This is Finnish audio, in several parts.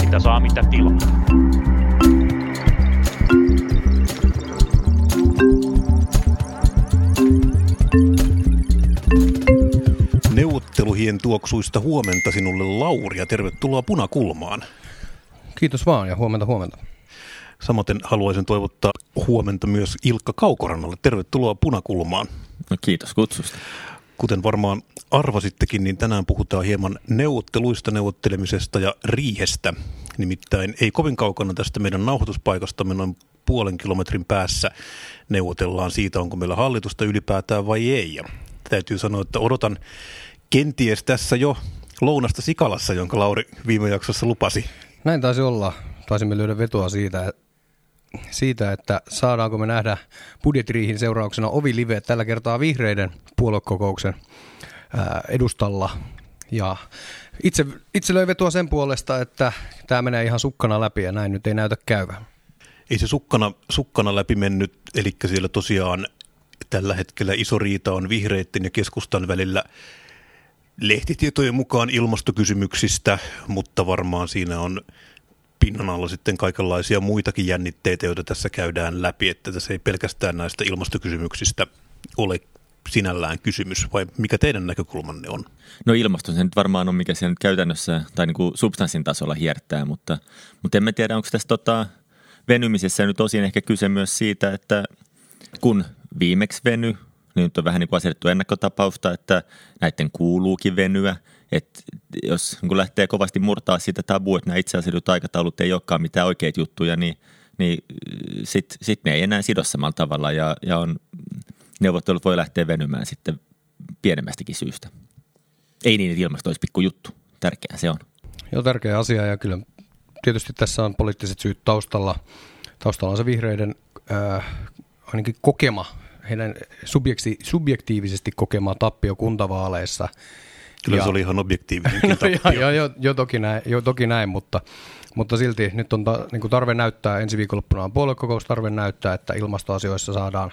Mitä saa, mitä tilaa. Neuvotteluhien tuoksuista huomenta sinulle Lauri ja tervetuloa Punakulmaan. Kiitos vaan ja huomenta huomenta. Samaten haluaisin toivottaa huomenta myös Ilkka Kaukorannalle. Tervetuloa Punakulmaan. No kiitos kutsusta. Kuten varmaan arvasittekin, niin tänään puhutaan hieman neuvotteluista, neuvottelemisesta ja riihestä. Nimittäin ei kovin kaukana tästä meidän nauhoituspaikastamme noin puolen kilometrin päässä neuvotellaan siitä, onko meillä hallitusta ylipäätään vai ei. Ja täytyy sanoa, että odotan kenties tässä jo lounasta Sikalassa, jonka Lauri viime jaksossa lupasi. Näin taisi olla. Taisimme lyödä vetoa siitä, siitä, että saadaanko me nähdä budjettiriihin seurauksena ovi live tällä kertaa vihreiden puoluekokouksen edustalla. Ja itse, itse löi vetoa sen puolesta, että tämä menee ihan sukkana läpi ja näin nyt ei näytä käyvän. Ei se sukkana, sukkana läpi mennyt, eli siellä tosiaan tällä hetkellä iso riita on vihreiden ja keskustan välillä lehtitietojen mukaan ilmastokysymyksistä, mutta varmaan siinä on pinnan alla sitten kaikenlaisia muitakin jännitteitä, joita tässä käydään läpi, että tässä ei pelkästään näistä ilmastokysymyksistä ole sinällään kysymys, vai mikä teidän näkökulmanne on? No ilmasto se nyt varmaan on, mikä siellä nyt käytännössä tai niin kuin substanssin tasolla hiertää, mutta, mutta emme tiedä, onko tässä tota, venymisessä nyt osin ehkä kyse myös siitä, että kun viimeksi veny, niin nyt on vähän niin kuin asetettu ennakkotapausta, että näiden kuuluukin venyä. Että jos kun lähtee kovasti murtaa sitä tabua, että nämä itse asiassa aikataulut ei olekaan mitään oikeita juttuja, niin, niin sitten sit ne ei enää sido samalla tavalla ja, ja on, neuvottelut voi lähteä venymään sitten pienemmästäkin syystä. Ei niin, että ilmasto olisi pikku juttu. Tärkeää se on. Joo, tärkeä asia ja kyllä tietysti tässä on poliittiset syyt taustalla. Taustalla on se vihreiden äh, ainakin kokema, heidän subjekti, subjektiivisesti kokema tappio kuntavaaleissa. Kyllä ja, se oli ihan objektiivinen no, tappio. Ja, jo, jo, toki näin, jo toki näin, mutta, mutta silti nyt on ta, niin kuin tarve näyttää, ensi viikonloppuna on puoluekokous, tarve näyttää, että ilmastoasioissa saadaan,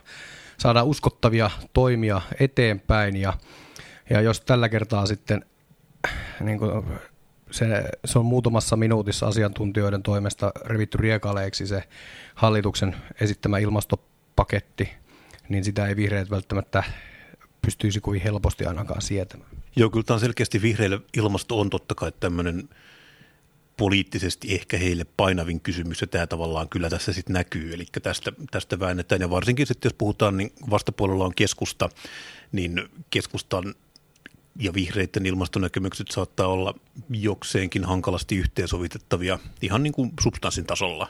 saadaan uskottavia toimia eteenpäin ja, ja jos tällä kertaa sitten niin kuin se, se on muutamassa minuutissa asiantuntijoiden toimesta revitty riekaleeksi se hallituksen esittämä ilmastopaketti, niin sitä ei vihreät välttämättä pystyisi kuin helposti ainakaan sietämään. Joo, kyllä tämä on selkeästi vihreille ilmasto on totta kai tämmöinen poliittisesti ehkä heille painavin kysymys, ja tämä tavallaan kyllä tässä sitten näkyy, eli tästä, tästä väännetään, ja varsinkin sitten jos puhutaan, niin vastapuolella on keskusta, niin keskustan ja vihreiden ilmastonäkemykset saattaa olla jokseenkin hankalasti yhteensovitettavia ihan niin kuin substanssin tasolla.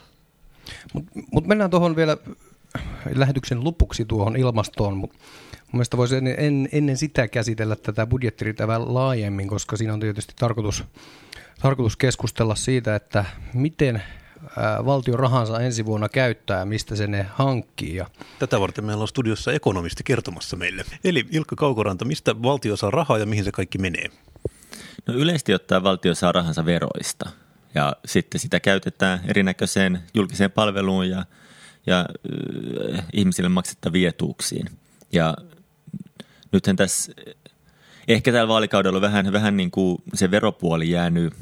Mutta mut mennään tuohon vielä lähetyksen lopuksi tuohon ilmastoon, mutta mielestäni voisi ennen, en, ennen sitä käsitellä tätä budjettiritävää laajemmin, koska siinä on tietysti tarkoitus, tarkoitus keskustella siitä, että miten valtio rahansa ensi vuonna käyttää, mistä se ne hankkii. Ja Tätä varten meillä on studiossa ekonomisti kertomassa meille. Eli Ilkka Kaukoranta, mistä valtio saa rahaa ja mihin se kaikki menee? No yleisesti ottaen valtio saa rahansa veroista ja sitten sitä käytetään erinäköiseen julkiseen palveluun ja, ja äh, ihmisille maksettaviin etuuksiin. Ja nythän tässä, ehkä tällä vaalikaudella on vähän, vähän niin kuin se veropuoli jäänyt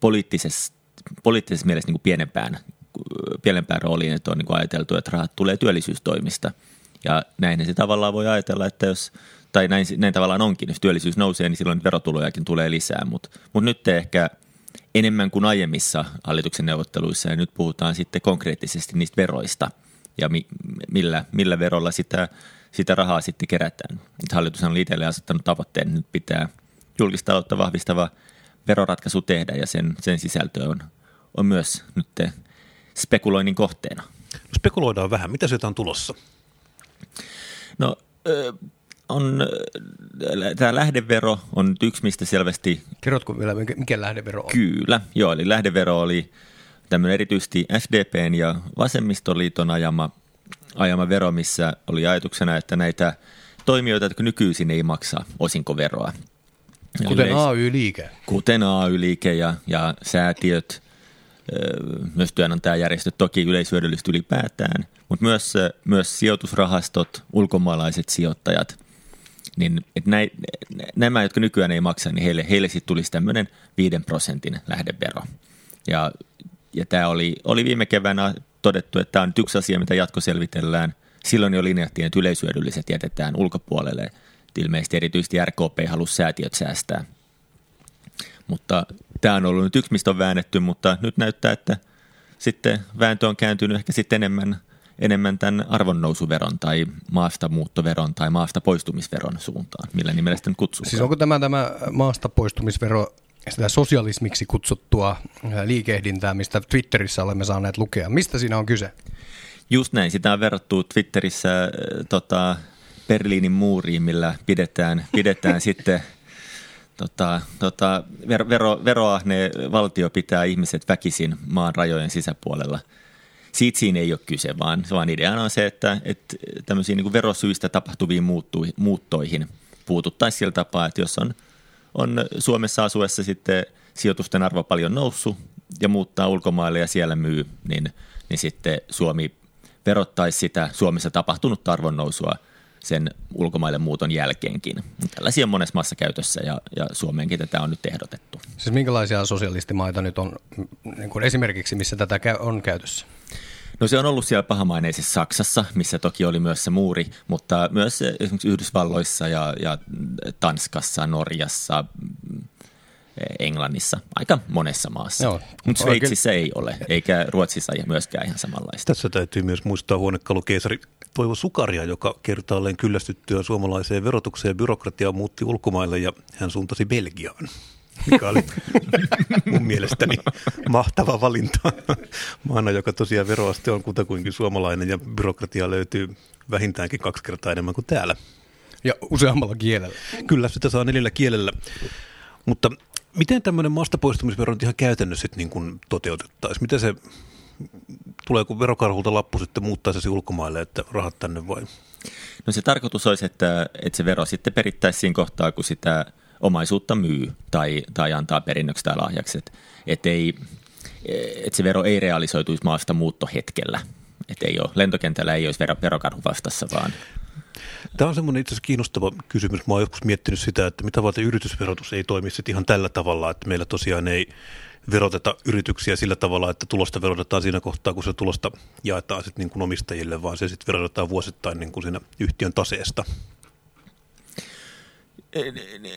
poliittisessa poliittisessa mielessä niin kuin pienempään, pienempään rooliin, että on niin kuin ajateltu, että rahat tulee työllisyystoimista. Ja näin se tavallaan voi ajatella, että jos, tai näin, näin tavallaan onkin, jos työllisyys nousee, niin silloin verotulojakin tulee lisää. Mutta mut nyt ehkä enemmän kuin aiemmissa hallituksen neuvotteluissa, ja nyt puhutaan sitten konkreettisesti niistä veroista, ja mi, millä, millä verolla sitä, sitä rahaa sitten kerätään. Hallitus on itselleen asettanut tavoitteen, että nyt pitää julkista taloutta vahvistava veroratkaisu tehdä, ja sen, sen sisältö on on myös nyt spekuloinnin kohteena. No spekuloidaan vähän. Mitä sieltä on tulossa? No on, tämä lähdevero on nyt yksi, mistä selvästi... Kerrotko vielä, mikä lähdevero on? Kyllä, joo, eli lähdevero oli tämmöinen erityisesti SDPn ja Vasemmistoliiton ajama, ajama vero, missä oli ajatuksena, että näitä toimijoita, jotka nykyisin ei maksa osinkoveroa. Kuten AY-liike. Kuten AY-liike ja, ja säätiöt, myös työnantajajärjestöt, toki yleishyödylliset ylipäätään, mutta myös, myös sijoitusrahastot, ulkomaalaiset sijoittajat. Niin että näin, nämä, jotka nykyään ei maksa, niin heille, heille sitten tulisi tämmöinen 5 prosentin lähdevero. Ja, ja tämä oli, oli viime keväänä todettu, että tämä on nyt yksi asia, mitä jatkoselvitellään. Silloin jo linjattiin, että yleisyödylliset jätetään ulkopuolelle. Ilmeisesti erityisesti RKP halusi säätiöt säästää. Mutta tämä on ollut nyt yksi, mistä on väännetty, mutta nyt näyttää, että sitten vääntö on kääntynyt ehkä sitten enemmän, enemmän tämän arvonnousuveron tai maasta muuttoveron tai maasta poistumisveron suuntaan, millä nimellä sitten kutsuu. Siis onko tämä, tämä maasta poistumisvero sitä sosialismiksi kutsuttua liikehdintää, mistä Twitterissä olemme saaneet lukea. Mistä siinä on kyse? Just näin. Sitä on verrattu Twitterissä äh, tota, Berliinin muuriin, millä pidetään, pidetään sitten tota, tota, vero, vero, veroahne valtio pitää ihmiset väkisin maan rajojen sisäpuolella. Siitä siinä ei ole kyse, vaan, vaan ideana on se, että, että tämmöisiin niin verosyistä tapahtuviin muuttoihin puututtaisiin sillä tapaa, että jos on – on Suomessa asuessa sitten sijoitusten arvo paljon noussut ja muuttaa ulkomaille ja siellä myy, niin, niin sitten Suomi verottaisi sitä Suomessa tapahtunutta arvonnousua sen ulkomaille muuton jälkeenkin. Tällaisia on monessa maassa käytössä ja, ja Suomeenkin tätä on nyt ehdotettu. Siis minkälaisia sosialistimaita nyt on niin kuin esimerkiksi, missä tätä on käytössä? No se on ollut siellä pahamaineisessa Saksassa, missä toki oli myös se muuri, mutta myös esimerkiksi Yhdysvalloissa ja, ja Tanskassa, Norjassa, Englannissa, aika monessa maassa. Mutta Sveitsissä oikein... ei ole, eikä Ruotsissa ei myöskään ihan samanlaista. Tässä täytyy myös muistaa huonekalukeisari Toivo Sukaria, joka kertaalleen kyllästyttyä suomalaiseen verotukseen ja byrokratiaan muutti ulkomaille ja hän suuntasi Belgiaan mikä oli mun mielestäni mahtava valinta maana, joka tosiaan veroaste on kutakuinkin suomalainen ja byrokratia löytyy vähintäänkin kaksi kertaa enemmän kuin täällä. Ja useammalla kielellä. Kyllä, sitä saa neljällä kielellä. Mutta miten tämmöinen maastapoistumisvero ihan käytännössä niin kuin toteutettaisiin? Miten se, tuleeko verokarhulta lappu sitten muuttaisi ulkomaille, että rahat tänne vai? No se tarkoitus olisi, että, että se vero sitten perittäisiin siinä kohtaa, kun sitä – omaisuutta myy tai, tai antaa perinnöksi tai lahjaksi. Että et ei, et se vero ei realisoituisi maasta muuttohetkellä. Että ei ole, lentokentällä ei olisi vero, verokarhu vastassa, vaan Tämä on semmoinen itse asiassa kiinnostava kysymys. Mä oon joskus miettinyt sitä, että mitä varten yritysverotus ei toimi sitten ihan tällä tavalla, että meillä tosiaan ei veroteta yrityksiä sillä tavalla, että tulosta verotetaan siinä kohtaa, kun se tulosta jaetaan sitten niin kuin omistajille, vaan se sitten verotetaan vuosittain niin kuin siinä yhtiön taseesta.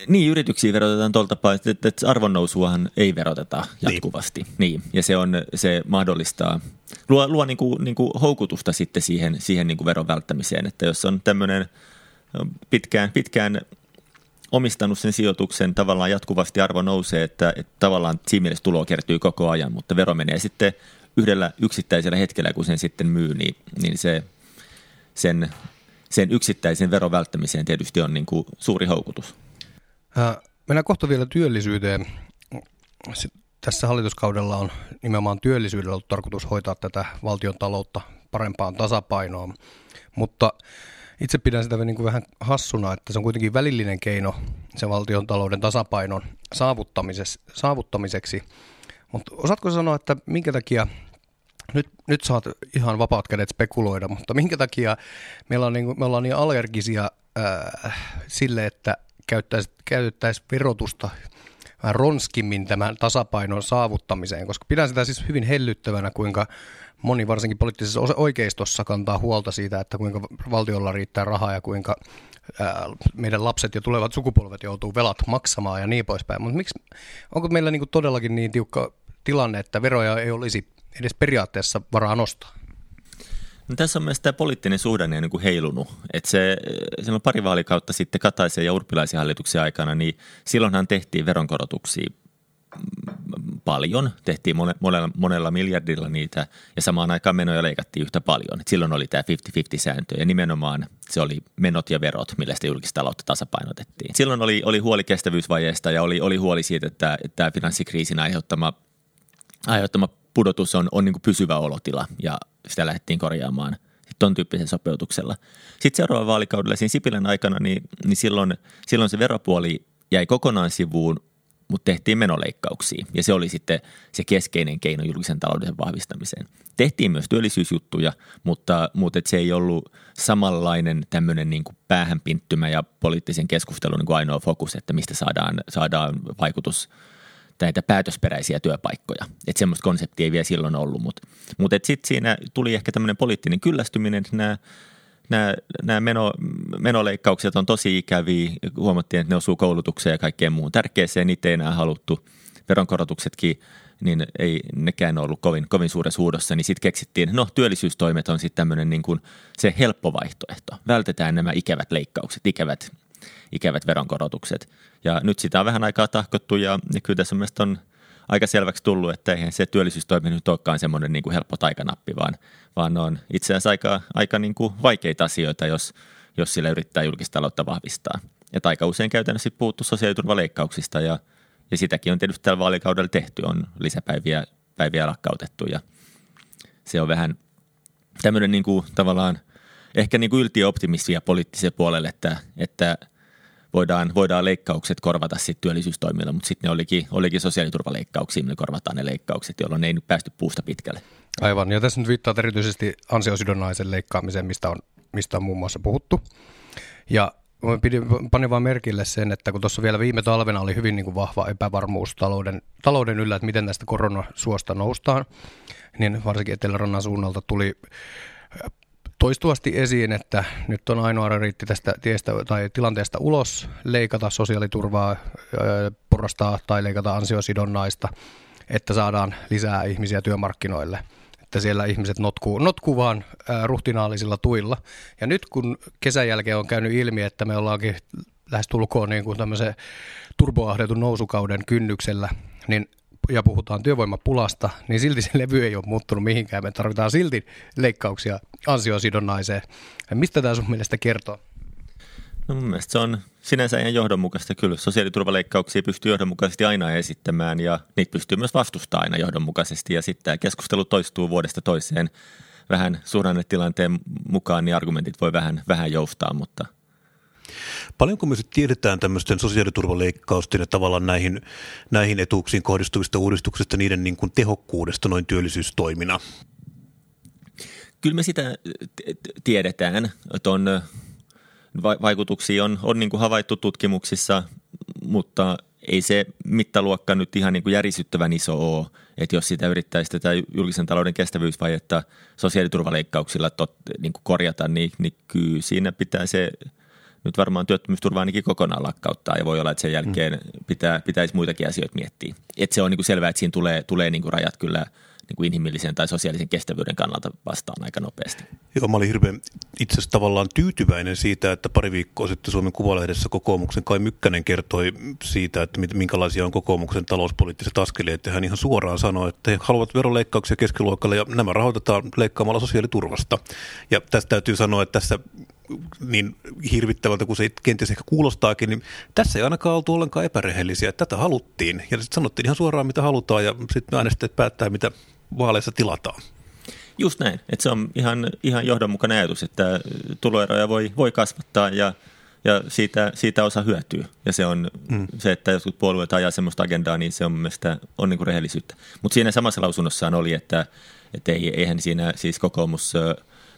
Niin, yrityksiä verotetaan tuolta tapaa, että, että arvonnousuahan ei veroteta niin. jatkuvasti. Niin. niin. Ja se, on, se mahdollistaa, luo, luo niin kuin, niin kuin houkutusta sitten siihen, siihen niin kuin veron välttämiseen, että jos on tämmöinen pitkään, pitkään omistanut sen sijoituksen, tavallaan jatkuvasti arvo nousee, että, että tavallaan siinä mielessä tuloa kertyy koko ajan, mutta vero menee sitten yhdellä yksittäisellä hetkellä, kun sen sitten myy, niin, niin se, sen sen yksittäisen veron välttämiseen tietysti on niin kuin suuri houkutus. Mennään kohta vielä työllisyyteen. Tässä hallituskaudella on nimenomaan työllisyydellä ollut tarkoitus hoitaa tätä valtion taloutta parempaan tasapainoon, mutta itse pidän sitä niin kuin vähän hassuna, että se on kuitenkin välillinen keino se valtion talouden tasapainon saavuttamiseksi. Mutta osaatko sanoa, että minkä takia nyt, nyt saat ihan vapaat kädet spekuloida, mutta minkä takia meillä on niin, me ollaan niin allergisia äh, sille, että käyttäisiin käyttäisi verotusta vähän ronskimmin tämän tasapainon saavuttamiseen, koska pidän sitä siis hyvin hellyttävänä, kuinka moni varsinkin poliittisessa oikeistossa kantaa huolta siitä, että kuinka valtiolla riittää rahaa ja kuinka äh, meidän lapset ja tulevat sukupolvet joutuu velat maksamaan ja niin poispäin. Mutta miksi, onko meillä niin kuin todellakin niin tiukka tilanne, että veroja ei olisi edes periaatteessa varaa nostaa? No, tässä on myös tämä poliittinen suhdanne niin kuin heilunut. Että se, silloin pari vaalikautta sitten Kataisen ja Urpilaisen hallituksen aikana, niin silloinhan tehtiin veronkorotuksia paljon, tehtiin monella, monella miljardilla niitä ja samaan aikaan menoja leikattiin yhtä paljon. Et silloin oli tämä 50-50-sääntö ja nimenomaan se oli menot ja verot, millä sitä julkista taloutta tasapainotettiin. Silloin oli, oli huoli kestävyysvajeesta ja oli, oli huoli siitä, että tämä finanssikriisin aiheuttama, aiheuttama pudotus on, on niin kuin pysyvä olotila ja sitä lähdettiin korjaamaan tuon tyyppisen sopeutuksella. Sitten seuraavalla vaalikaudella siinä Sipilän aikana, niin, niin silloin, silloin se veropuoli jäi kokonaan sivuun mutta tehtiin menoleikkauksia ja se oli sitten se keskeinen keino julkisen talouden vahvistamiseen. Tehtiin myös työllisyysjuttuja, mutta, mutta se ei ollut samanlainen tämmöinen niin kuin päähänpinttymä ja poliittisen keskustelun niin kuin ainoa fokus, että mistä saadaan, saadaan vaikutus näitä päätösperäisiä työpaikkoja. Että semmoista konseptia ei vielä silloin ollut, mutta, mutta sitten siinä tuli ehkä tämmöinen poliittinen kyllästyminen, että nämä nämä, nämä meno, menoleikkaukset on tosi ikäviä. Huomattiin, että ne osuu koulutukseen ja kaikkeen muun tärkeäseen. Niitä ei enää haluttu. Veronkorotuksetkin, niin ei nekään ollut kovin, kovin suuressa huudossa. Niin sitten keksittiin, no työllisyystoimet on sitten tämmöinen niin kuin se helppo vaihtoehto. Vältetään nämä ikävät leikkaukset, ikävät, ikävät veronkorotukset. Ja nyt sitä on vähän aikaa tahkottu ja, ja kyllä tässä on aika selväksi tullut, että eihän se työllisyystoimi nyt olekaan semmoinen niin kuin helppo taikanappi, vaan, vaan on itse asiassa aika, aika niin kuin vaikeita asioita, jos, jos sillä yrittää julkistaloutta vahvistaa. Ja aika usein käytännössä puhuttu sosiaaliturvaleikkauksista ja, ja sitäkin on tietysti tällä vaalikaudella tehty, on lisäpäiviä päiviä lakkautettu ja se on vähän tämmöinen niin kuin tavallaan ehkä niin kuin yltiöoptimistia poliittiselle puolelle, että, että – voidaan, voidaan leikkaukset korvata sitten työllisyystoimilla, mutta sitten ne olikin, olikin sosiaaliturvaleikkauksia, millä korvataan ne leikkaukset, jolloin ne ei nyt päästy puusta pitkälle. Aivan, ja tässä nyt viittaa erityisesti ansiosidonnaisen leikkaamiseen, mistä on, mistä on muun muassa puhuttu. Ja panin vaan merkille sen, että kun tuossa vielä viime talvena oli hyvin niin kuin vahva epävarmuus talouden, talouden yllä, että miten tästä koronasuosta noustaan, niin varsinkin Etelärannan suunnalta tuli toistuvasti esiin, että nyt on ainoa riitti tästä tiestä tai tilanteesta ulos leikata sosiaaliturvaa, porrastaa tai leikata ansiosidonnaista, että saadaan lisää ihmisiä työmarkkinoille. Että siellä ihmiset notkuu, notkuu vaan ruhtinaalisilla tuilla. Ja nyt kun kesän jälkeen on käynyt ilmi, että me ollaankin lähestulkoon niin kuin tämmöisen turboahdetun nousukauden kynnyksellä, niin ja puhutaan työvoimapulasta, niin silti se levy ei ole muuttunut mihinkään. Me tarvitaan silti leikkauksia ansiosidonnaiseen. Mistä tämä sun mielestä kertoo? No mun mielestä se on sinänsä ihan johdonmukaista. Kyllä sosiaaliturvaleikkauksia pystyy johdonmukaisesti aina esittämään ja niitä pystyy myös vastustamaan aina johdonmukaisesti. Ja sitten tämä keskustelu toistuu vuodesta toiseen vähän suhdannetilanteen mukaan, niin argumentit voi vähän, vähän joustaa, mutta – Paljonko me sitten tiedetään tämmöisten sosiaaliturvaleikkausten ja tavallaan näihin, näihin etuuksiin kohdistuvista uudistuksista, niiden niin kuin tehokkuudesta noin työllisyystoimina? Kyllä me sitä tiedetään, että on, vaikutuksia on, on niin kuin havaittu tutkimuksissa, mutta ei se mittaluokka nyt ihan niin kuin järisyttävän iso ole, että jos sitä yrittäisi tätä julkisen talouden kestävyysvajetta sosiaaliturvaleikkauksilla tot, niin kuin korjata, niin, niin kyllä siinä pitää se nyt varmaan työttömyysturva ainakin kokonaan lakkauttaa ja voi olla, että sen jälkeen pitää, pitäisi muitakin asioita miettiä. Että se on niin kuin selvää, että siinä tulee, tulee niin kuin rajat kyllä niin kuin inhimillisen tai sosiaalisen kestävyyden kannalta vastaan aika nopeasti. Joo, mä olin hirveän itse asiassa tavallaan tyytyväinen siitä, että pari viikkoa sitten Suomen Kuvalehdessä kokoomuksen Kai Mykkänen kertoi siitä, että minkälaisia on kokoomuksen talouspoliittiset askeleet. Hän ihan suoraan sanoi, että he haluavat veroleikkauksia keskiluokalle ja nämä rahoitetaan leikkaamalla sosiaaliturvasta. Ja tästä täytyy sanoa, että tässä niin hirvittävältä kuin se kenties ehkä kuulostaakin, niin tässä ei ainakaan oltu ollenkaan epärehellisiä. Tätä haluttiin ja sitten sanottiin ihan suoraan mitä halutaan ja sitten äänestäjät päättää mitä vaaleissa tilataan. Just näin, että se on ihan, ihan johdonmukainen ajatus, että tuloeroja voi, voi kasvattaa ja, ja siitä, siitä osa hyötyy. Ja se on mm. se, että jotkut puolueet ajaa sellaista agendaa, niin se on mielestäni on niin kuin rehellisyyttä. Mutta siinä samassa lausunnossaan oli, että, että ei, eihän siinä siis kokoomus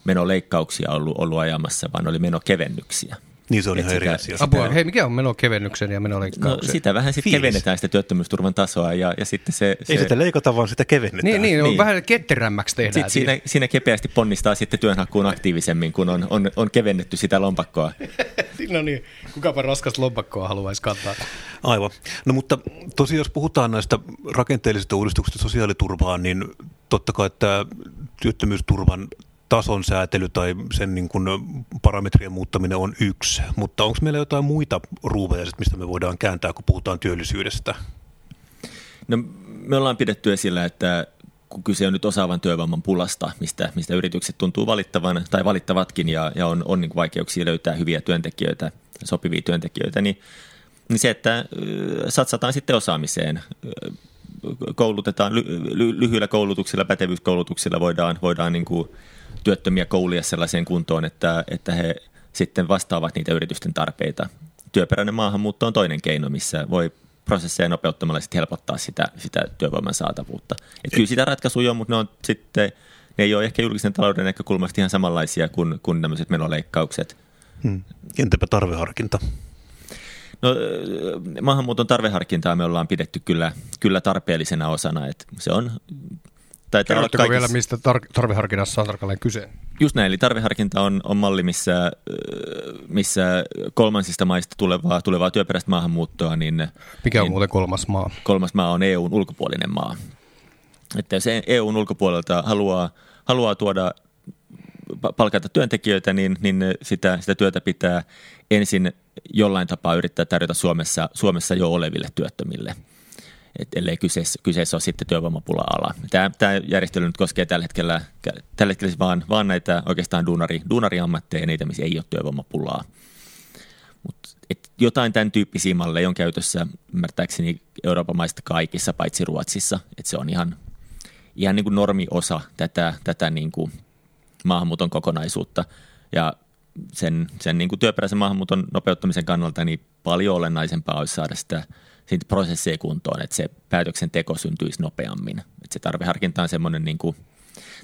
menoleikkauksia ollut, ollut ajamassa, vaan oli menokevennyksiä. Niin se on ihan eri asia. Apua, hei, mikä on menokevennyksen ja menoleikkauksen? No sitä vähän sitten kevennetään sitä työttömyysturvan tasoa ja, ja sitten se, se... Ei sitä leikata, vaan sitä kevennetään. Niin, niin, niin. vähän ketterämmäksi tehdään. Sitten siinä, siinä kepeästi ponnistaa sitten työnhakuun aktiivisemmin, kun on, on, on kevennetty sitä lompakkoa. no niin, kukapa raskasta lompakkoa haluaisi kantaa. Aivan. No mutta tosiaan jos puhutaan näistä rakenteellisista uudistuksista sosiaaliturvaan, niin totta kai tämä työttömyysturvan tason säätely tai sen niin kuin parametrien muuttaminen on yksi, mutta onko meillä jotain muita ruuveja, mistä me voidaan kääntää, kun puhutaan työllisyydestä? No, me ollaan pidetty esillä, että kun kyse on nyt osaavan työvoiman pulasta, mistä, mistä yritykset tuntuu valittavan tai valittavatkin ja, ja on, on niin vaikeuksia löytää hyviä työntekijöitä, sopivia työntekijöitä, niin, niin se, että satsataan sitten osaamiseen, koulutetaan ly, ly, lyhyillä koulutuksilla, pätevyyskoulutuksilla voidaan, voidaan niin kuin työttömiä koulia sellaiseen kuntoon, että, että he sitten vastaavat niitä yritysten tarpeita. Työperäinen maahanmuutto on toinen keino, missä voi prosesseja nopeuttamalla sitten helpottaa sitä, sitä työvoiman saatavuutta. Et kyllä sitä ratkaisuja on, mutta ne on sitten, ne ei ole ehkä julkisen talouden näkökulmasta ihan samanlaisia kuin, kuin tämmöiset menoleikkaukset. Hmm. Entäpä tarveharkinta? No, maahanmuuton tarveharkintaa me ollaan pidetty kyllä, kyllä tarpeellisena osana. Että se on Taitaa olla kaikissa... vielä, mistä tar- tarveharkinnassa on tarkalleen kyse? Just näin, eli tarveharkinta on, on malli, missä, missä kolmansista maista tulevaa, tulevaa työperäistä maahanmuuttoa. Niin, Mikä on niin muuten kolmas maa? Kolmas maa on EUn ulkopuolinen maa. Että jos EUn ulkopuolelta haluaa, haluaa tuoda palkata työntekijöitä, niin, niin sitä, sitä työtä pitää ensin jollain tapaa yrittää tarjota Suomessa, Suomessa jo oleville työttömille – et ellei kyseessä, kyseessä ole sitten työvoimapula-ala. Tämä, tämä järjestely nyt koskee tällä hetkellä, tällä hetkellä vaan, vaan näitä oikeastaan duunari, duunariammatteja, niitä, missä ei ole työvoimapulaa. Mut, et jotain tämän tyyppisiä malleja on käytössä ymmärtääkseni Euroopan maista kaikissa, paitsi Ruotsissa. Et se on ihan, ihan niin kuin normiosa tätä, tätä niin kuin maahanmuuton kokonaisuutta. Ja sen, sen niin kuin työperäisen maahanmuuton nopeuttamisen kannalta niin paljon olennaisempaa olisi saada sitä – siitä prosessia kuntoon, että se päätöksenteko syntyisi nopeammin. Että se tarveharkinta on semmoinen niin kuin,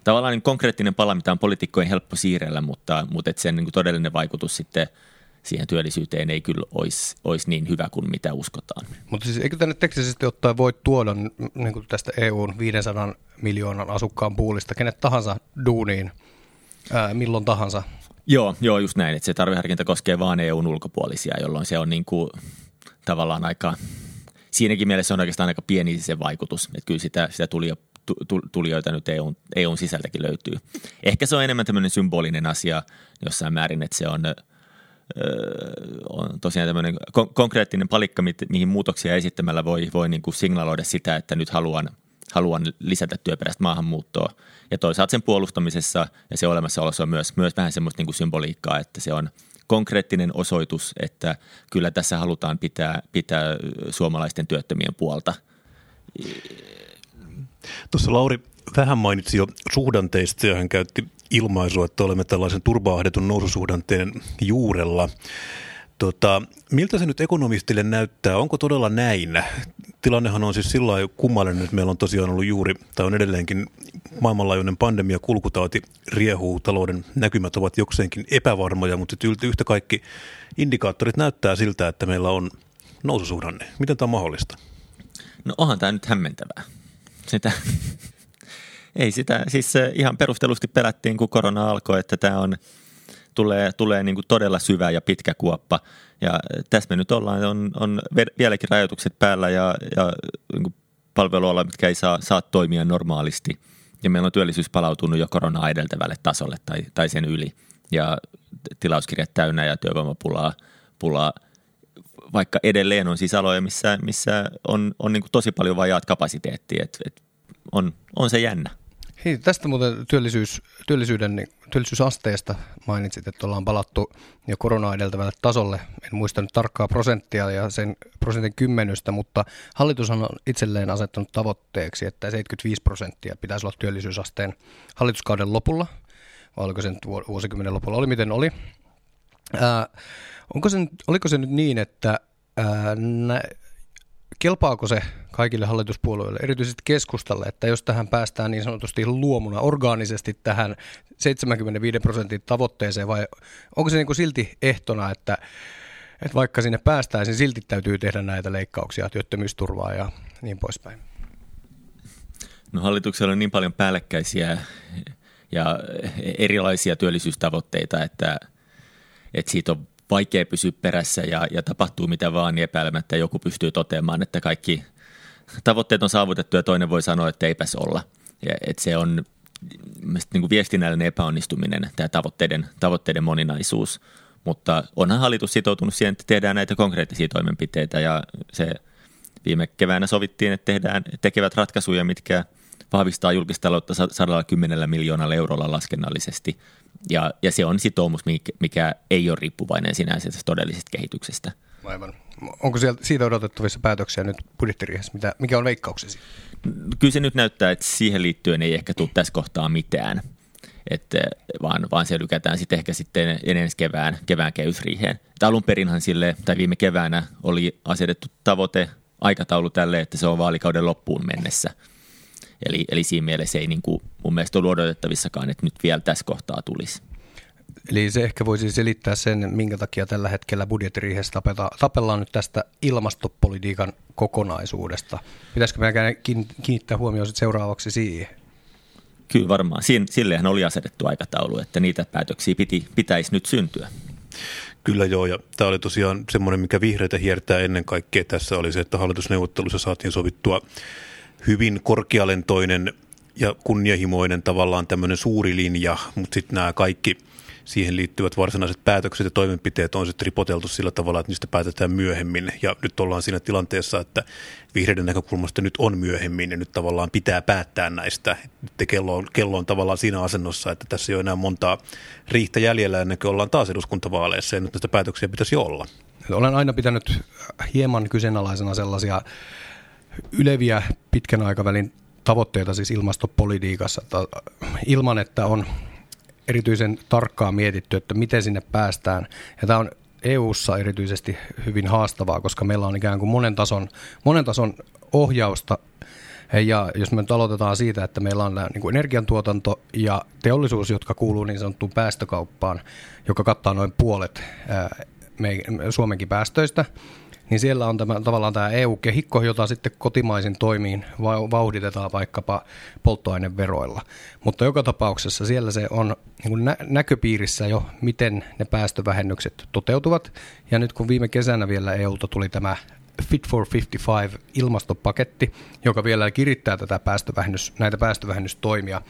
tavallaan niin konkreettinen pala, mitä on poliitikkojen helppo siirrellä, mutta, mutta että sen niin kuin todellinen vaikutus sitten siihen työllisyyteen ei kyllä olisi, olisi niin hyvä kuin mitä uskotaan. Mutta siis eikö tänne teknisesti ottaen voi tuoda niin kuin tästä EUn 500 miljoonan asukkaan puulista kenet tahansa duuniin ää, milloin tahansa? Joo, joo, just näin, että se tarveharkinta koskee vain EUn ulkopuolisia, jolloin se on niin kuin, tavallaan aika siinäkin mielessä on oikeastaan aika pieni se vaikutus, että kyllä sitä, sitä tuli, tulijoita nyt EUn, EUn sisältäkin löytyy. Ehkä se on enemmän tämmöinen symbolinen asia jossain määrin, että se on, öö, on tosiaan tämmöinen kon- konkreettinen palikka, mihin muutoksia esittämällä voi, voi niin kuin signaloida sitä, että nyt haluan, haluan lisätä työperäistä maahanmuuttoa. Ja toisaalta sen puolustamisessa ja se olemassaolossa on myös, myös vähän semmoista niin kuin symboliikkaa, että se on – konkreettinen osoitus, että kyllä tässä halutaan pitää, pitää suomalaisten työttömien puolta. Tuossa Lauri vähän mainitsi jo suhdanteista ja hän käytti ilmaisua, että olemme tällaisen turbaahdetun noususuhdanteen juurella. Tota, miltä se nyt ekonomistille näyttää? Onko todella näin? Tilannehan on siis sillä lailla kummallinen, että meillä on tosiaan ollut juuri, tai on edelleenkin maailmanlaajuinen pandemia, kulkutauti riehuu, talouden näkymät ovat jokseenkin epävarmoja, mutta yhtä kaikki indikaattorit näyttää siltä, että meillä on noususuhdanne. Miten tämä on mahdollista? No onhan tämä nyt hämmentävää. Sitä, ei sitä, siis ihan perustelusti pelättiin, kun korona alkoi, että tämä on – tulee, tulee niin kuin todella syvä ja pitkä kuoppa. Ja tässä me nyt ollaan, on, on vieläkin rajoitukset päällä ja, ja niin kuin palveluala, mitkä ei saa, saa toimia normaalisti. Ja meillä on työllisyys palautunut jo koronaa edeltävälle tasolle tai, tai sen yli. Ja tilauskirjat täynnä ja työvoimapulaa pulaa, vaikka edelleen on siis aloja, missä, missä on, on niin tosi paljon vajaat kapasiteettia. Et, et on, on se jännä. Hei, tästä muuten työllisyys, työllisyyden, niin työllisyysasteesta mainitsit, että ollaan palattu jo korona edeltävälle tasolle. En muista nyt tarkkaa prosenttia ja sen prosentin kymmenystä, mutta hallitus on itselleen asettanut tavoitteeksi, että 75 prosenttia pitäisi olla työllisyysasteen hallituskauden lopulla. Vai oliko se nyt vuosikymmenen lopulla? Oli miten oli. Ää, onko se, oliko se nyt niin, että ää, nä, kelpaako se kaikille hallituspuolueille, erityisesti keskustalle, että jos tähän päästään niin sanotusti luomuna orgaanisesti tähän 75 prosentin tavoitteeseen, vai onko se niin kuin silti ehtona, että, että vaikka sinne päästäisiin, silti täytyy tehdä näitä leikkauksia, työttömyysturvaa ja niin poispäin? No hallituksella on niin paljon päällekkäisiä ja erilaisia työllisyystavoitteita, että, että siitä on vaikea pysyä perässä ja, ja tapahtuu mitä vaan, niin epäilemättä joku pystyy toteamaan, että kaikki tavoitteet on saavutettu ja toinen voi sanoa, että eipäs olla. Ja, että se on niin kuin viestinnällinen epäonnistuminen, tämä tavoitteiden, tavoitteiden moninaisuus. Mutta onhan hallitus sitoutunut siihen, että tehdään näitä konkreettisia toimenpiteitä ja se viime keväänä sovittiin, että tehdään, tekevät ratkaisuja, mitkä vahvistaa julkistaloutta 110 miljoonalla eurolla laskennallisesti. Ja, ja se on sitoumus, mikä, mikä ei ole riippuvainen sinänsä todellisesta kehityksestä. Aivan. Onko sieltä, siitä odotettavissa päätöksiä nyt budjettiriihessä? Mitä, mikä on veikkauksesi? Kyllä se nyt näyttää, että siihen liittyen ei ehkä tule tässä kohtaa mitään. Että vaan, vaan se lykätään sitten ehkä sitten ensi kevään, kevään kehysriiheen. alun perinhan sille, tai viime keväänä oli asetettu tavoite aikataulu tälle, että se on vaalikauden loppuun mennessä. Eli, eli siinä mielessä ei niin kuin mun mielestä ollut odotettavissakaan, että nyt vielä tässä kohtaa tulisi. Eli se ehkä voisi selittää sen, minkä takia tällä hetkellä budjettiriihessä tapellaan nyt tästä ilmastopolitiikan kokonaisuudesta. Pitäisikö meidän kiinnittää huomioon seuraavaksi siihen? Kyllä varmaan. Sillehän oli asetettu aikataulu, että niitä päätöksiä piti, pitäisi nyt syntyä. Kyllä joo, ja tämä oli tosiaan semmoinen, mikä vihreitä hiertää ennen kaikkea tässä oli se, että hallitusneuvottelussa saatiin sovittua hyvin korkealentoinen ja kunnianhimoinen tavallaan tämmöinen suuri linja, mutta sitten nämä kaikki siihen liittyvät varsinaiset päätökset ja toimenpiteet on sitten ripoteltu sillä tavalla, että niistä päätetään myöhemmin. Ja nyt ollaan siinä tilanteessa, että vihreiden näkökulmasta nyt on myöhemmin ja nyt tavallaan pitää päättää näistä. Nyt kello on, kello on tavallaan siinä asennossa, että tässä ei ole enää montaa riihtä jäljellä ennen kuin ollaan taas eduskuntavaaleissa ja nyt näistä päätöksiä pitäisi olla. Olen aina pitänyt hieman kyseenalaisena sellaisia yleviä pitkän aikavälin tavoitteita siis ilmastopolitiikassa, että ilman että on erityisen tarkkaan mietitty, että miten sinne päästään. Ja tämä on EU:ssa erityisesti hyvin haastavaa, koska meillä on ikään kuin monen tason, monen tason ohjausta ja jos me nyt aloitetaan siitä, että meillä on niin kuin energiantuotanto ja teollisuus, jotka kuuluu niin sanottuun päästökauppaan, joka kattaa noin puolet me, Suomenkin päästöistä, niin siellä on tämä, tavallaan tämä EU-kehikko, jota sitten kotimaisin toimiin vauhditetaan vaikkapa polttoaineveroilla. Mutta joka tapauksessa siellä se on niin nä- näköpiirissä jo, miten ne päästövähennykset toteutuvat. Ja nyt kun viime kesänä vielä EUlta tuli tämä Fit for 55 ilmastopaketti, joka vielä kirittää tätä päästövähennys, näitä päästövähennystoimia,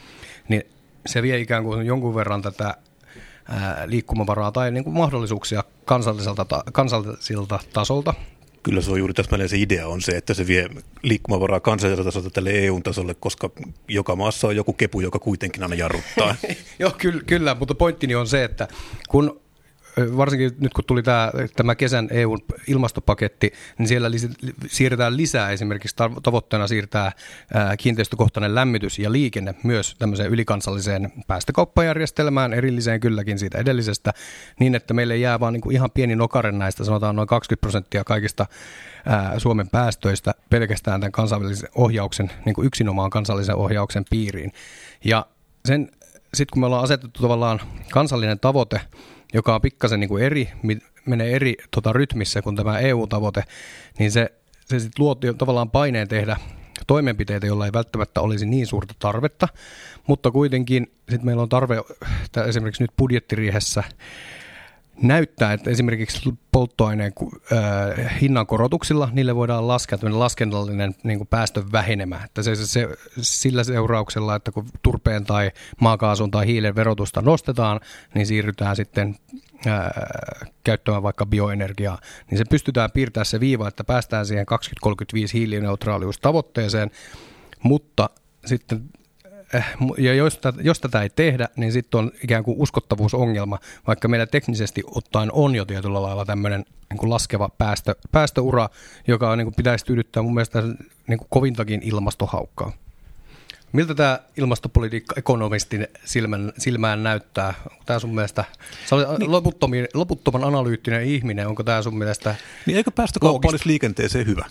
niin se vie ikään kuin jonkun verran tätä liikkumavaraa tai niin kuin mahdollisuuksia kansalliselta, kansallisilta tasolta. Kyllä se on juuri täsmälleen se idea on se, että se vie liikkumavaraa kansalliselta tasolta tälle EU-tasolle, koska joka maassa on joku kepu, joka kuitenkin aina jarruttaa. Joo, kyllä, kyllä, mutta pointtini on se, että kun varsinkin nyt kun tuli tämä, tämä kesän EUn ilmastopaketti, niin siellä siirretään lisää esimerkiksi tavoitteena siirtää kiinteistökohtainen lämmitys ja liikenne myös tämmöiseen ylikansalliseen päästökauppajärjestelmään, erilliseen kylläkin siitä edellisestä, niin että meille jää vaan niin kuin ihan pieni nokaren näistä, sanotaan noin 20 prosenttia kaikista Suomen päästöistä pelkästään tämän kansainvälisen ohjauksen, niin kuin yksinomaan kansallisen ohjauksen piiriin. Ja sen, sitten kun me ollaan asetettu tavallaan kansallinen tavoite, joka on pikkasen niin kuin eri, menee eri tota, rytmissä kuin tämä EU-tavoite, niin se, se sitten luo tavallaan paineen tehdä toimenpiteitä, joilla ei välttämättä olisi niin suurta tarvetta, mutta kuitenkin sitten meillä on tarve esimerkiksi nyt budjettiriihessä näyttää, että esimerkiksi polttoaineen äh, hinnankorotuksilla niille voidaan laskea tämmöinen laskennallinen niin kuin päästön vähenemä. Että se, se, sillä seurauksella, että kun turpeen tai maakaasun tai hiilen verotusta nostetaan, niin siirrytään sitten äh, käyttämään vaikka bioenergiaa, niin se pystytään piirtämään se viiva, että päästään siihen 2035 hiilineutraaliustavoitteeseen, mutta sitten ja jos, jos tätä ei tehdä, niin sitten on ikään kuin uskottavuusongelma, vaikka meillä teknisesti ottaen on jo tietyllä lailla tämmöinen niin kuin laskeva päästö, päästöura, joka on, niin kuin pitäisi tyydyttää mun mielestä niin kuin kovintakin ilmastohaukkaa. Miltä tämä ilmastopolitiikka ekonomistin silmän, silmään näyttää? Onko tämä sun mielestä, sä olet niin. loputtoman, loputtoman analyyttinen ihminen, onko tämä sun mielestä Niin eikö päästökauppa olisi liikenteeseen hyvä?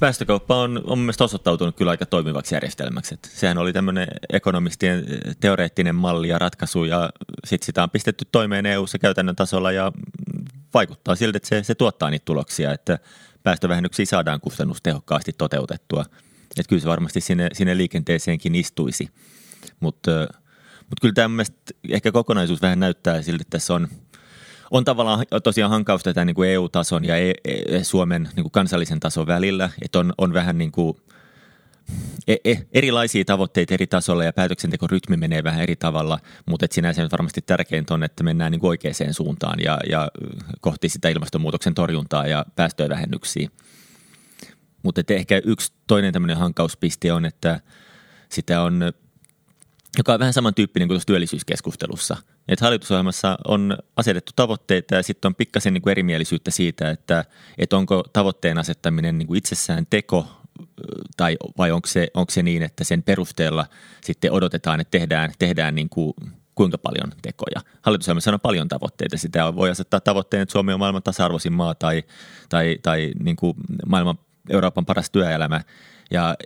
Päästökauppa on, on mielestäni osoittautunut kyllä aika toimivaksi järjestelmäksi. Et sehän oli tämmöinen ekonomistien teoreettinen malli ja ratkaisu ja sitten sitä on pistetty toimeen EU-ssa käytännön tasolla ja vaikuttaa siltä, että se, se tuottaa niitä tuloksia, että päästövähennyksiä saadaan kustannustehokkaasti toteutettua. Että kyllä se varmasti sinne, sinne liikenteeseenkin istuisi. Mutta mut kyllä tämä ehkä kokonaisuus vähän näyttää siltä, että tässä on – on tavallaan tosiaan hankaus tätä niin kuin EU-tason ja e- e- Suomen niin kuin kansallisen tason välillä, että on, on vähän niin kuin e- erilaisia tavoitteita eri tasolla ja päätöksentekorytmi menee vähän eri tavalla, mutta et sinänsä nyt varmasti tärkeintä on, että mennään niin oikeaan suuntaan ja, ja kohti sitä ilmastonmuutoksen torjuntaa ja päästöjen vähennyksiä. Mutta ehkä yksi toinen tämmöinen hankauspiste on, että sitä on joka on vähän samantyyppinen kuin tuossa työllisyyskeskustelussa. Että hallitusohjelmassa on asetettu tavoitteita ja sitten on pikkasen niin kuin erimielisyyttä siitä, että, että onko tavoitteen asettaminen niin kuin itsessään teko tai vai onko se, onko se niin, että sen perusteella sitten odotetaan, että tehdään, tehdään niin kuin kuinka paljon tekoja. Hallitusohjelmassa on paljon tavoitteita. Sitä voi asettaa tavoitteen, että Suomi on maailman tasa-arvoisin maa tai, tai, tai niin kuin maailman Euroopan paras työelämä. Ja,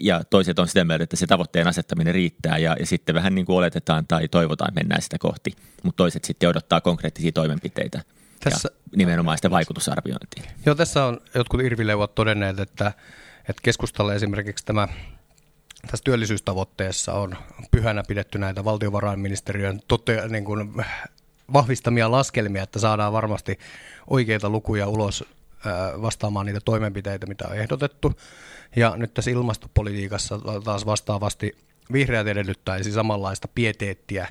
ja toiset on sitä mieltä, että se tavoitteen asettaminen riittää ja, ja sitten vähän niin kuin oletetaan tai toivotaan mennään sitä kohti. Mutta toiset sitten odottaa konkreettisia toimenpiteitä tässä, ja nimenomaan sitä vaikutusarviointia. Joo, tässä on jotkut irvileuvat todenneet, että, että keskustalle esimerkiksi tämä tässä työllisyystavoitteessa on pyhänä pidetty näitä valtiovarainministeriön tote, niin kuin vahvistamia laskelmia, että saadaan varmasti oikeita lukuja ulos vastaamaan niitä toimenpiteitä, mitä on ehdotettu. Ja nyt tässä ilmastopolitiikassa taas vastaavasti vihreät edellyttäisi samanlaista pieteettiä,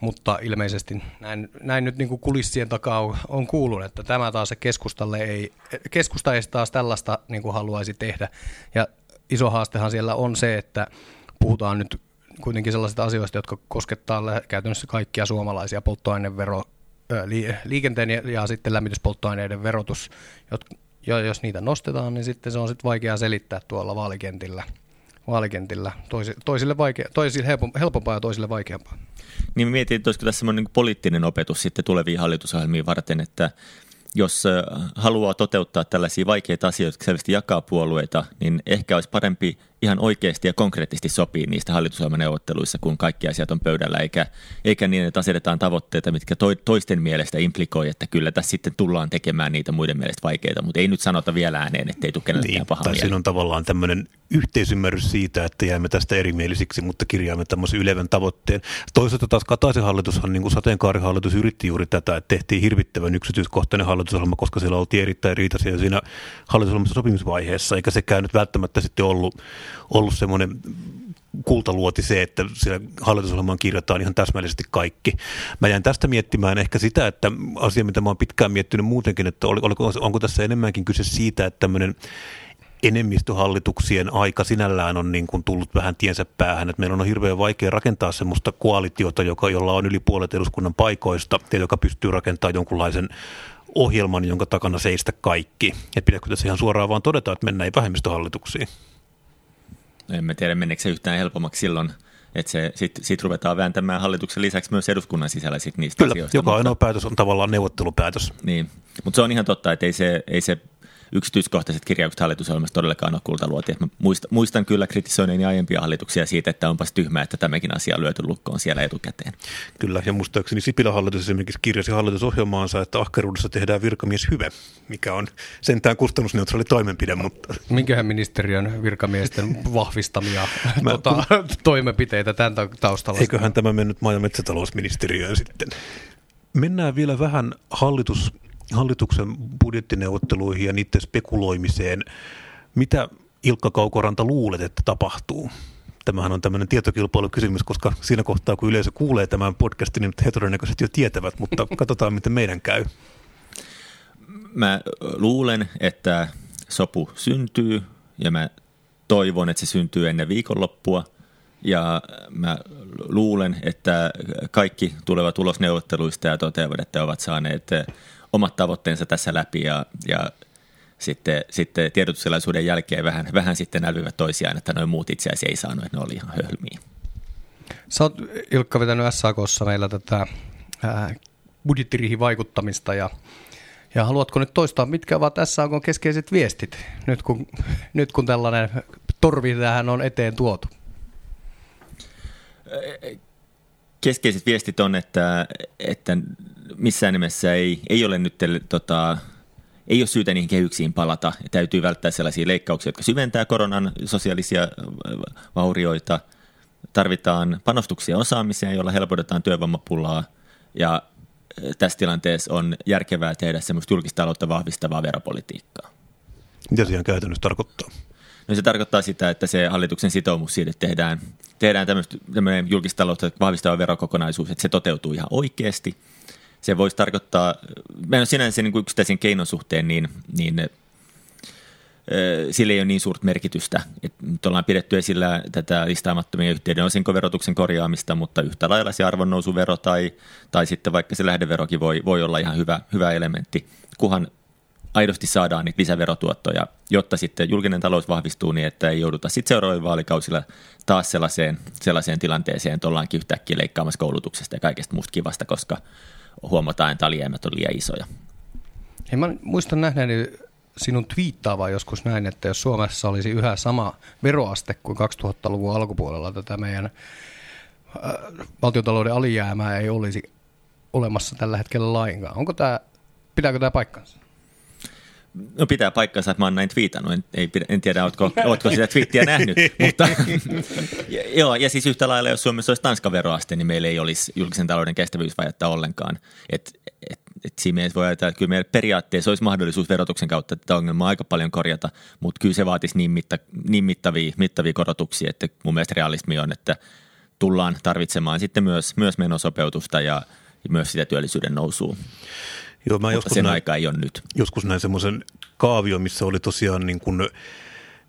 mutta ilmeisesti näin, näin nyt niin kuin kulissien takaa on, on kuullut, että tämä taas se keskustalle ei, keskusta ei taas tällaista niin kuin haluaisi tehdä. Ja iso haastehan siellä on se, että puhutaan nyt kuitenkin sellaisista asioista, jotka koskettaa käytännössä kaikkia suomalaisia polttoainevero, liikenteen ja sitten lämmityspolttoaineiden verotus, jos niitä nostetaan, niin sitten se on sitten vaikeaa selittää tuolla vaalikentillä, vaalikentillä. toisille, vaikea, toisille helpompaa ja toisille vaikeampaa. Niin mietin, että olisiko tässä semmoinen niin poliittinen opetus sitten tuleviin hallitusohjelmiin varten, että jos haluaa toteuttaa tällaisia vaikeita asioita, jotka selvästi jakaa puolueita, niin ehkä olisi parempi ihan oikeasti ja konkreettisesti sopii niistä hallitusohjelmaneuvotteluissa, kun kaikki asiat on pöydällä, eikä, eikä niin, että asetetaan tavoitteita, mitkä toisten mielestä implikoi, että kyllä tässä sitten tullaan tekemään niitä muiden mielestä vaikeita, mutta ei nyt sanota vielä ääneen, että ei tule kenellekään niin, paha siinä on tavallaan tämmöinen yhteisymmärrys siitä, että jäämme tästä erimielisiksi, mutta kirjaamme tämmöisen ylevän tavoitteen. Toisaalta taas Kataisen hallitushan, niin kuin sateenkaarihallitus yritti juuri tätä, että tehtiin hirvittävän yksityiskohtainen hallitusohjelma, koska siellä oltiin erittäin riitaisia siinä hallitusohjelmassa sopimisvaiheessa, eikä sekään nyt välttämättä sitten ollut ollut semmoinen kultaluoti se, että siellä hallitusohjelmaan kirjataan ihan täsmällisesti kaikki. Mä jäin tästä miettimään ehkä sitä, että asia, mitä mä oon pitkään miettinyt muutenkin, että oliko, onko tässä enemmänkin kyse siitä, että tämmöinen enemmistöhallituksien aika sinällään on niin kuin tullut vähän tiensä päähän, että meillä on hirveän vaikea rakentaa semmoista koalitiota, joka, jolla on yli puolet eduskunnan paikoista ja joka pystyy rakentamaan jonkunlaisen ohjelman, jonka takana seistä kaikki. Et pidätkö tässä ihan suoraan vaan todeta, että mennään vähemmistöhallituksiin? En mä tiedä, meneekö se yhtään helpommaksi silloin, että se, sit, sit ruvetaan vääntämään hallituksen lisäksi myös eduskunnan sisällä sit niistä Kyllä, asioista. joka ainoa päätös on tavallaan neuvottelupäätös. Niin, mutta se on ihan totta, että ei se, ei se yksityiskohtaiset kirjaukset hallitusohjelmasta todellakaan ole kultaluoti. Mä muistan, muistan kyllä kritisoineeni aiempia hallituksia siitä, että onpas tyhmää, että tämäkin asia on lyöty lukkoon siellä etukäteen. Kyllä, ja muistaakseni Sipilän hallitus esimerkiksi kirjasi hallitusohjelmaansa, että ahkeruudessa tehdään virkamies hyvä, mikä on sentään kustannusneutraali toimenpide. Mutta... Minkähän ministeriön virkamiesten vahvistamia Mä, tota, toimenpiteitä tämän taustalla? Eiköhän tämä mennyt maa- ja metsätalousministeriöön sitten. Mennään vielä vähän hallitus hallituksen budjettineuvotteluihin ja niiden spekuloimiseen. Mitä Ilkka Kaukoranta luulet, että tapahtuu? Tämähän on tämmöinen tietokilpailukysymys, koska siinä kohtaa, kun yleisö kuulee tämän podcastin, niin he todennäköisesti jo tietävät, mutta katsotaan, miten meidän käy. Mä luulen, että sopu syntyy ja mä toivon, että se syntyy ennen viikonloppua. Ja mä luulen, että kaikki tulevat ulos neuvotteluista ja toteavat, että ovat saaneet omat tavoitteensa tässä läpi ja, ja sitten, sitten tiedotustilaisuuden jälkeen vähän, vähän sitten älyvät toisiaan, että noin muut itse asiassa ei saanut, että ne oli ihan hölmiä. Sä oot Ilkka vetänyt SAKssa meillä tätä budjettiriihin vaikuttamista ja, ja haluatko nyt toistaa, mitkä ovat SAKn keskeiset viestit, nyt kun, nyt kun tällainen torvi tähän on eteen tuotu? Keskeiset viestit on, että, että missään nimessä ei, ei ole nyt tota, ei ole syytä niihin kehyksiin palata. Täytyy välttää sellaisia leikkauksia, jotka syventää koronan sosiaalisia äh, vaurioita. Tarvitaan panostuksia osaamiseen, jolla helpotetaan työvoimapulaa. Ja äh, tässä tilanteessa on järkevää tehdä semmoista julkista taloutta vahvistavaa veropolitiikkaa. Mitä se ihan käytännössä tarkoittaa? No se tarkoittaa sitä, että se hallituksen sitoumus siitä, että tehdään, tehdään tämmöinen julkista taloutta vahvistava verokokonaisuus, että se toteutuu ihan oikeasti – se voisi tarkoittaa, meidän on sinänsä niin kuin yksittäisen keinon suhteen, niin, niin sillä ei ole niin suurta merkitystä. Et nyt ollaan pidetty esillä tätä listaamattomien yhtiöiden osinkoverotuksen korjaamista, mutta yhtä lailla se arvonnousuvero tai, tai sitten vaikka se lähdeverokin voi, voi olla ihan hyvä, hyvä elementti, kunhan aidosti saadaan niitä lisäverotuottoja, jotta sitten julkinen talous vahvistuu niin, että ei jouduta sitten seuraavilla vaalikausilla taas sellaiseen, sellaiseen tilanteeseen, että ollaankin yhtäkkiä leikkaamassa koulutuksesta ja kaikesta muusta kivasta, koska huomataan, että alijäämät on liian isoja. Hei, mä muistan nähneeni sinun twiittaavaa joskus näin, että jos Suomessa olisi yhä sama veroaste kuin 2000-luvun alkupuolella, tätä meidän äh, valtiotalouden alijäämää ei olisi olemassa tällä hetkellä lainkaan. Onko tämä, pitääkö tämä paikkansa? No pitää paikkansa, että mä oon näin twiitannut. En, ei, en tiedä, ootko, ootko sitä twiittiä nähnyt. mutta, ja, joo, ja siis yhtä lailla, jos Suomessa olisi Tanskan veroaste, niin meillä ei olisi julkisen talouden kestävyysvajetta ollenkaan. Et, et, et siinä mielessä voi ajatella, että kyllä meillä periaatteessa olisi mahdollisuus verotuksen kautta tätä ongelmaa aika paljon korjata, mutta kyllä se vaatisi niin, mitta, niin mittavia, mittavia korotuksia, että mun mielestä realismi on, että tullaan tarvitsemaan sitten myös, myös menosopeutusta ja myös sitä työllisyyden nousua. Joo, mä joskus sen näin, aika ei ole nyt. Joskus näin semmoisen kaavio, missä oli tosiaan niin kuin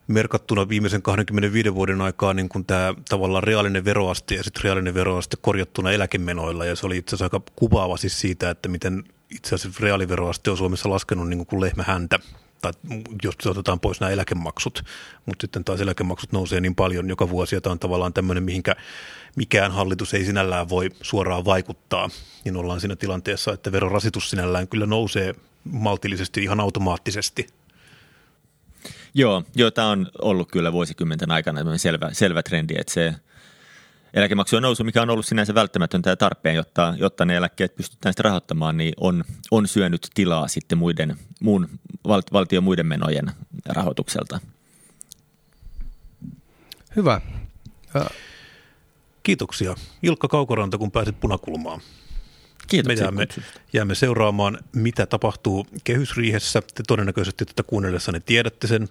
merkattuna viimeisen 25 vuoden aikaa niin kuin tämä tavallaan reaalinen veroaste ja sitten reaalinen veroaste korjattuna eläkemenoilla. Ja se oli itse asiassa aika kuvaava siis siitä, että miten itse asiassa reaaliveroaste on Suomessa laskenut niin kuin lehmä häntä tai jos otetaan pois nämä eläkemaksut, mutta sitten taas eläkemaksut nousee niin paljon joka vuosi, ja tämä on tavallaan tämmöinen, mihinkä mikään hallitus ei sinällään voi suoraan vaikuttaa, niin ollaan siinä tilanteessa, että verorasitus sinällään kyllä nousee maltillisesti ihan automaattisesti. Joo, joo tämä on ollut kyllä vuosikymmenten aikana selvä, selvä trendi, että se eläkemaksujen nousu, mikä on ollut sinänsä välttämätöntä ja tarpeen, jotta, jotta ne eläkkeet pystytään sitten rahoittamaan, niin on, on syönyt tilaa sitten muiden, muun, val, valtion muiden menojen rahoitukselta. Hyvä. Kiitoksia. Ilkka Kaukoranta, kun pääsit punakulmaan. Kiitos. Me jäämme, jäämme seuraamaan, mitä tapahtuu kehysriihessä. Te todennäköisesti tätä kuunnellessanne tiedätte sen.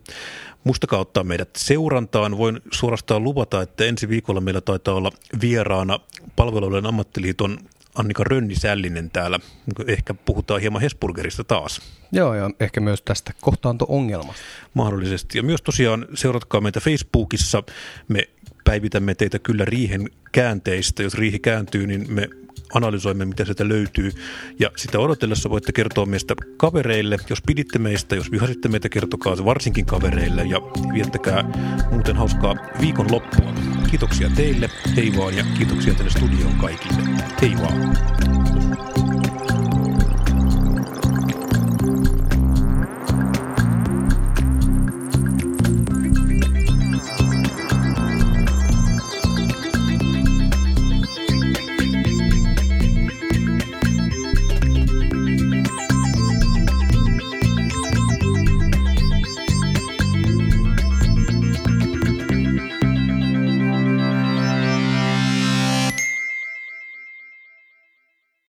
Muistakaa ottaa meidät seurantaan. Voin suorastaan luvata, että ensi viikolla meillä taitaa olla vieraana palveluiden ammattiliiton Annika Rönni-Sällinen täällä. Ehkä puhutaan hieman Hesburgerista taas. Joo, ja ehkä myös tästä kohtaanto-ongelmasta. Mahdollisesti. Ja myös tosiaan seuratkaa meitä Facebookissa. Me päivitämme teitä kyllä riihen käänteistä. Jos riihi kääntyy, niin me analysoimme, mitä sieltä löytyy. Ja sitä odotellessa voitte kertoa meistä kavereille. Jos piditte meistä, jos vihasitte meitä, kertokaa se varsinkin kavereille ja viettäkää muuten hauskaa viikon loppua. Kiitoksia teille, hei vaan ja kiitoksia tänne studioon kaikille. Hei vaan.